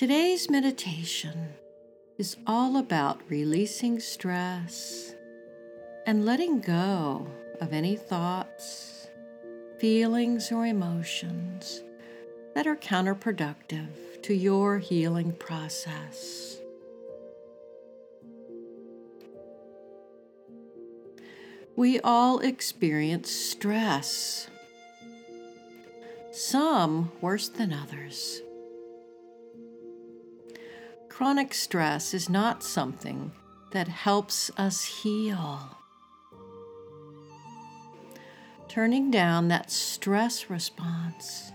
Today's meditation is all about releasing stress and letting go of any thoughts, feelings, or emotions that are counterproductive to your healing process. We all experience stress, some worse than others. Chronic stress is not something that helps us heal. Turning down that stress response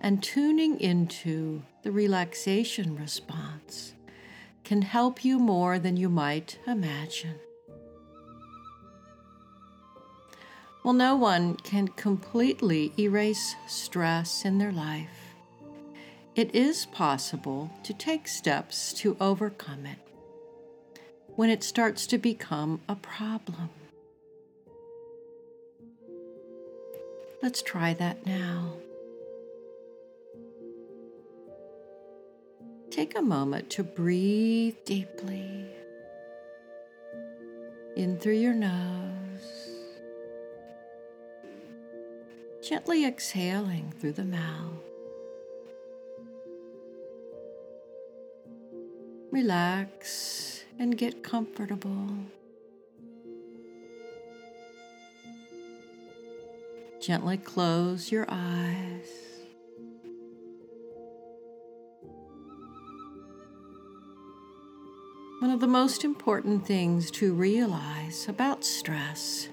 and tuning into the relaxation response can help you more than you might imagine. Well, no one can completely erase stress in their life. It is possible to take steps to overcome it when it starts to become a problem. Let's try that now. Take a moment to breathe deeply in through your nose, gently exhaling through the mouth. Relax and get comfortable. Gently close your eyes. One of the most important things to realize about stress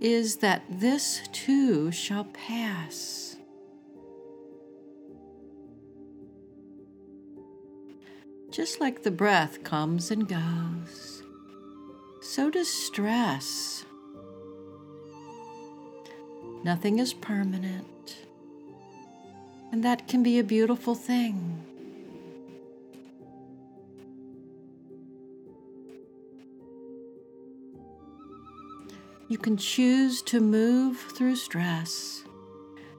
is that this too shall pass. Just like the breath comes and goes, so does stress. Nothing is permanent, and that can be a beautiful thing. You can choose to move through stress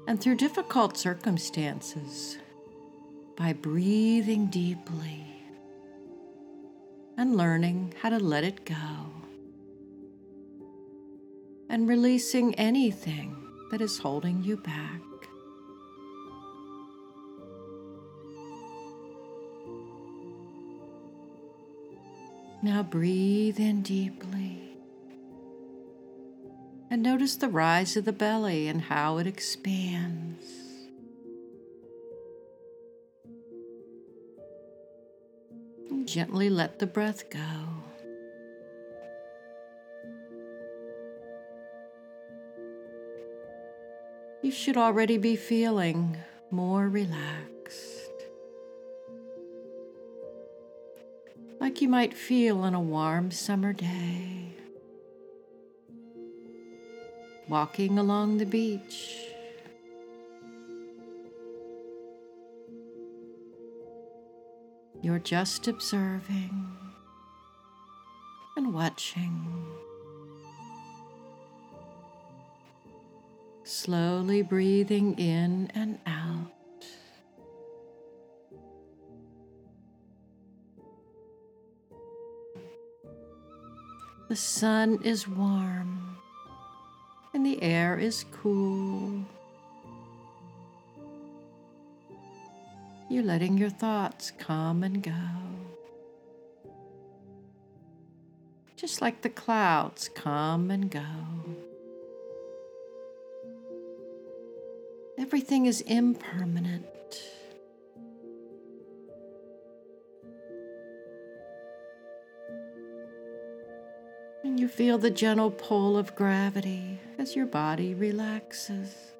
and through difficult circumstances by breathing deeply and learning how to let it go and releasing anything that is holding you back. Now breathe in deeply and notice the rise of the belly and how it expands. Gently let the breath go. You should already be feeling more relaxed. Like you might feel on a warm summer day walking along the beach. You're just observing and watching. Slowly breathing in and out. The sun is warm and the air is cool. You're letting your thoughts come and go. Just like the clouds come and go. Everything is impermanent. And you feel the gentle pull of gravity as your body relaxes.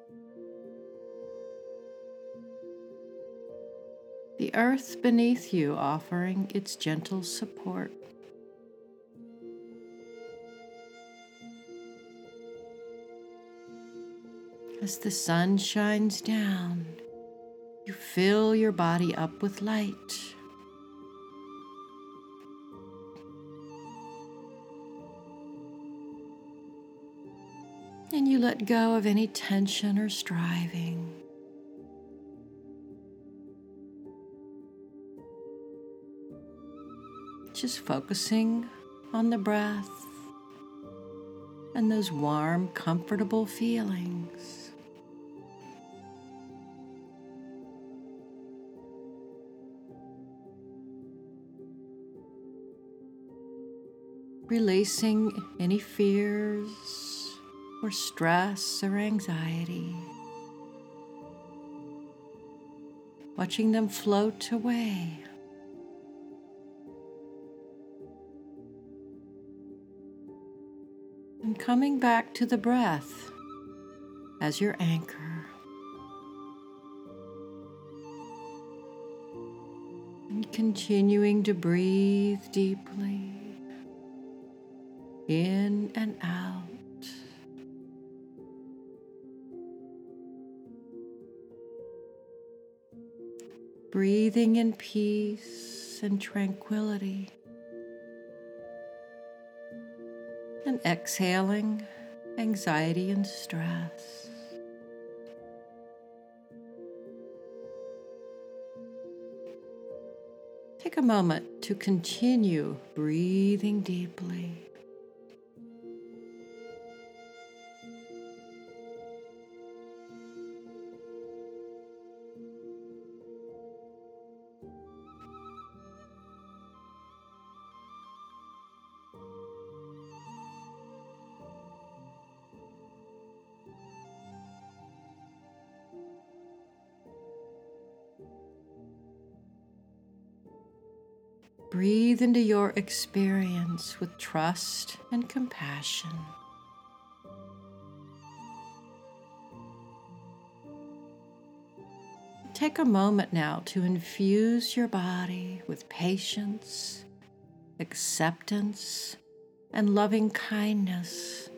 The earth beneath you offering its gentle support. As the sun shines down, you fill your body up with light. and you let go of any tension or striving. Just focusing on the breath and those warm, comfortable feelings. Releasing any fears or stress or anxiety. Watching them float away. Coming back to the breath as your anchor. And continuing to breathe deeply in and out. Breathing in peace and tranquility. And exhaling anxiety and stress. Take a moment to continue breathing deeply. Breathe into your experience with trust and compassion. Take a moment now to infuse your body with patience, acceptance, and loving kindness.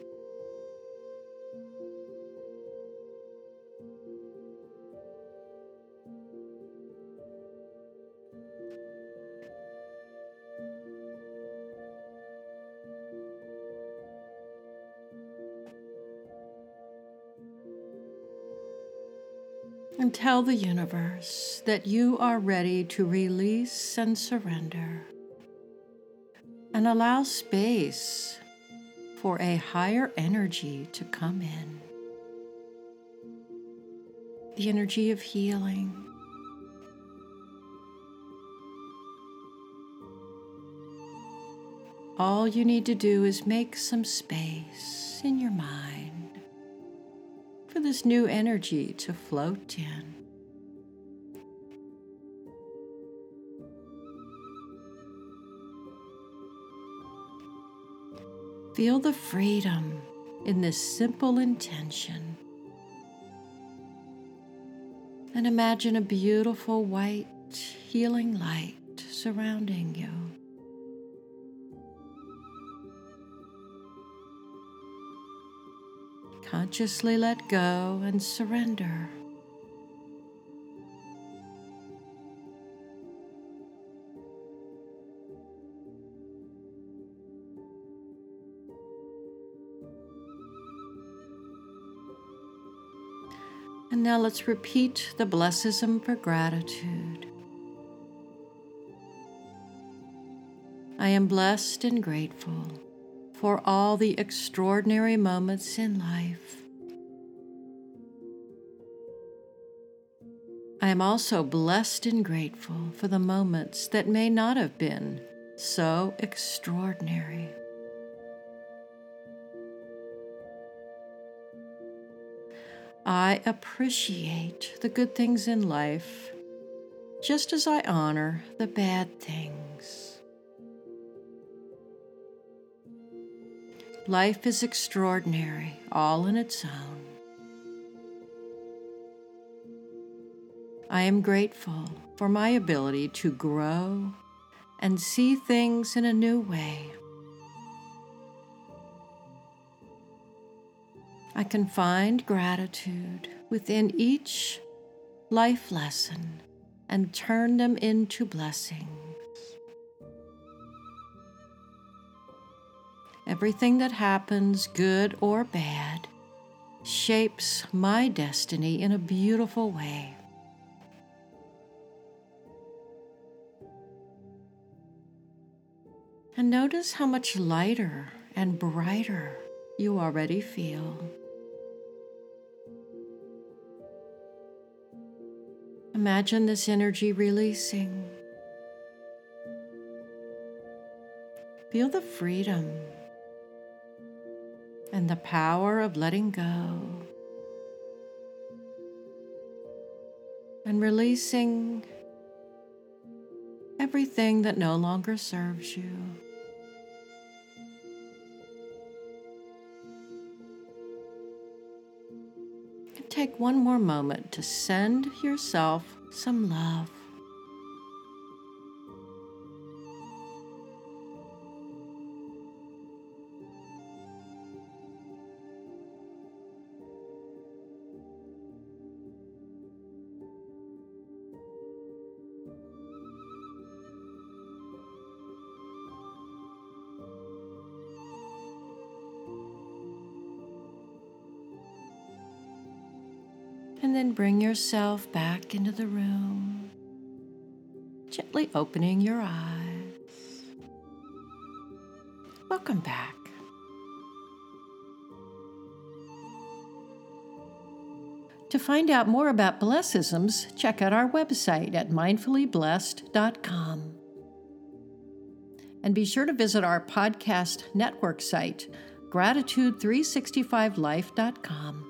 And tell the universe that you are ready to release and surrender and allow space for a higher energy to come in. The energy of healing. All you need to do is make some space in your mind for this new energy to float in. Feel the freedom in this simple intention. And imagine a beautiful white healing light surrounding you. Consciously let go and surrender. And now let's repeat the blessism for gratitude. I am blessed and grateful for all the extraordinary moments in life. I am also blessed and grateful for the moments that may not have been so extraordinary. I appreciate the good things in life just as I honor the bad things. Life is extraordinary, all in its own. I am grateful for my ability to grow and see things in a new way. I can find gratitude within each life lesson and turn them into blessings. Everything that happens, good or bad, shapes my destiny in a beautiful way. And notice how much lighter and brighter you already feel. Imagine this energy releasing. Feel the freedom and the power of letting go and releasing everything that no longer serves you. take one more moment to send yourself some love. And then bring yourself back into the room, gently opening your eyes. Welcome back. To find out more about Blessisms, check out our website at mindfullyblessed.com. And be sure to visit our podcast network site, gratitude365life.com.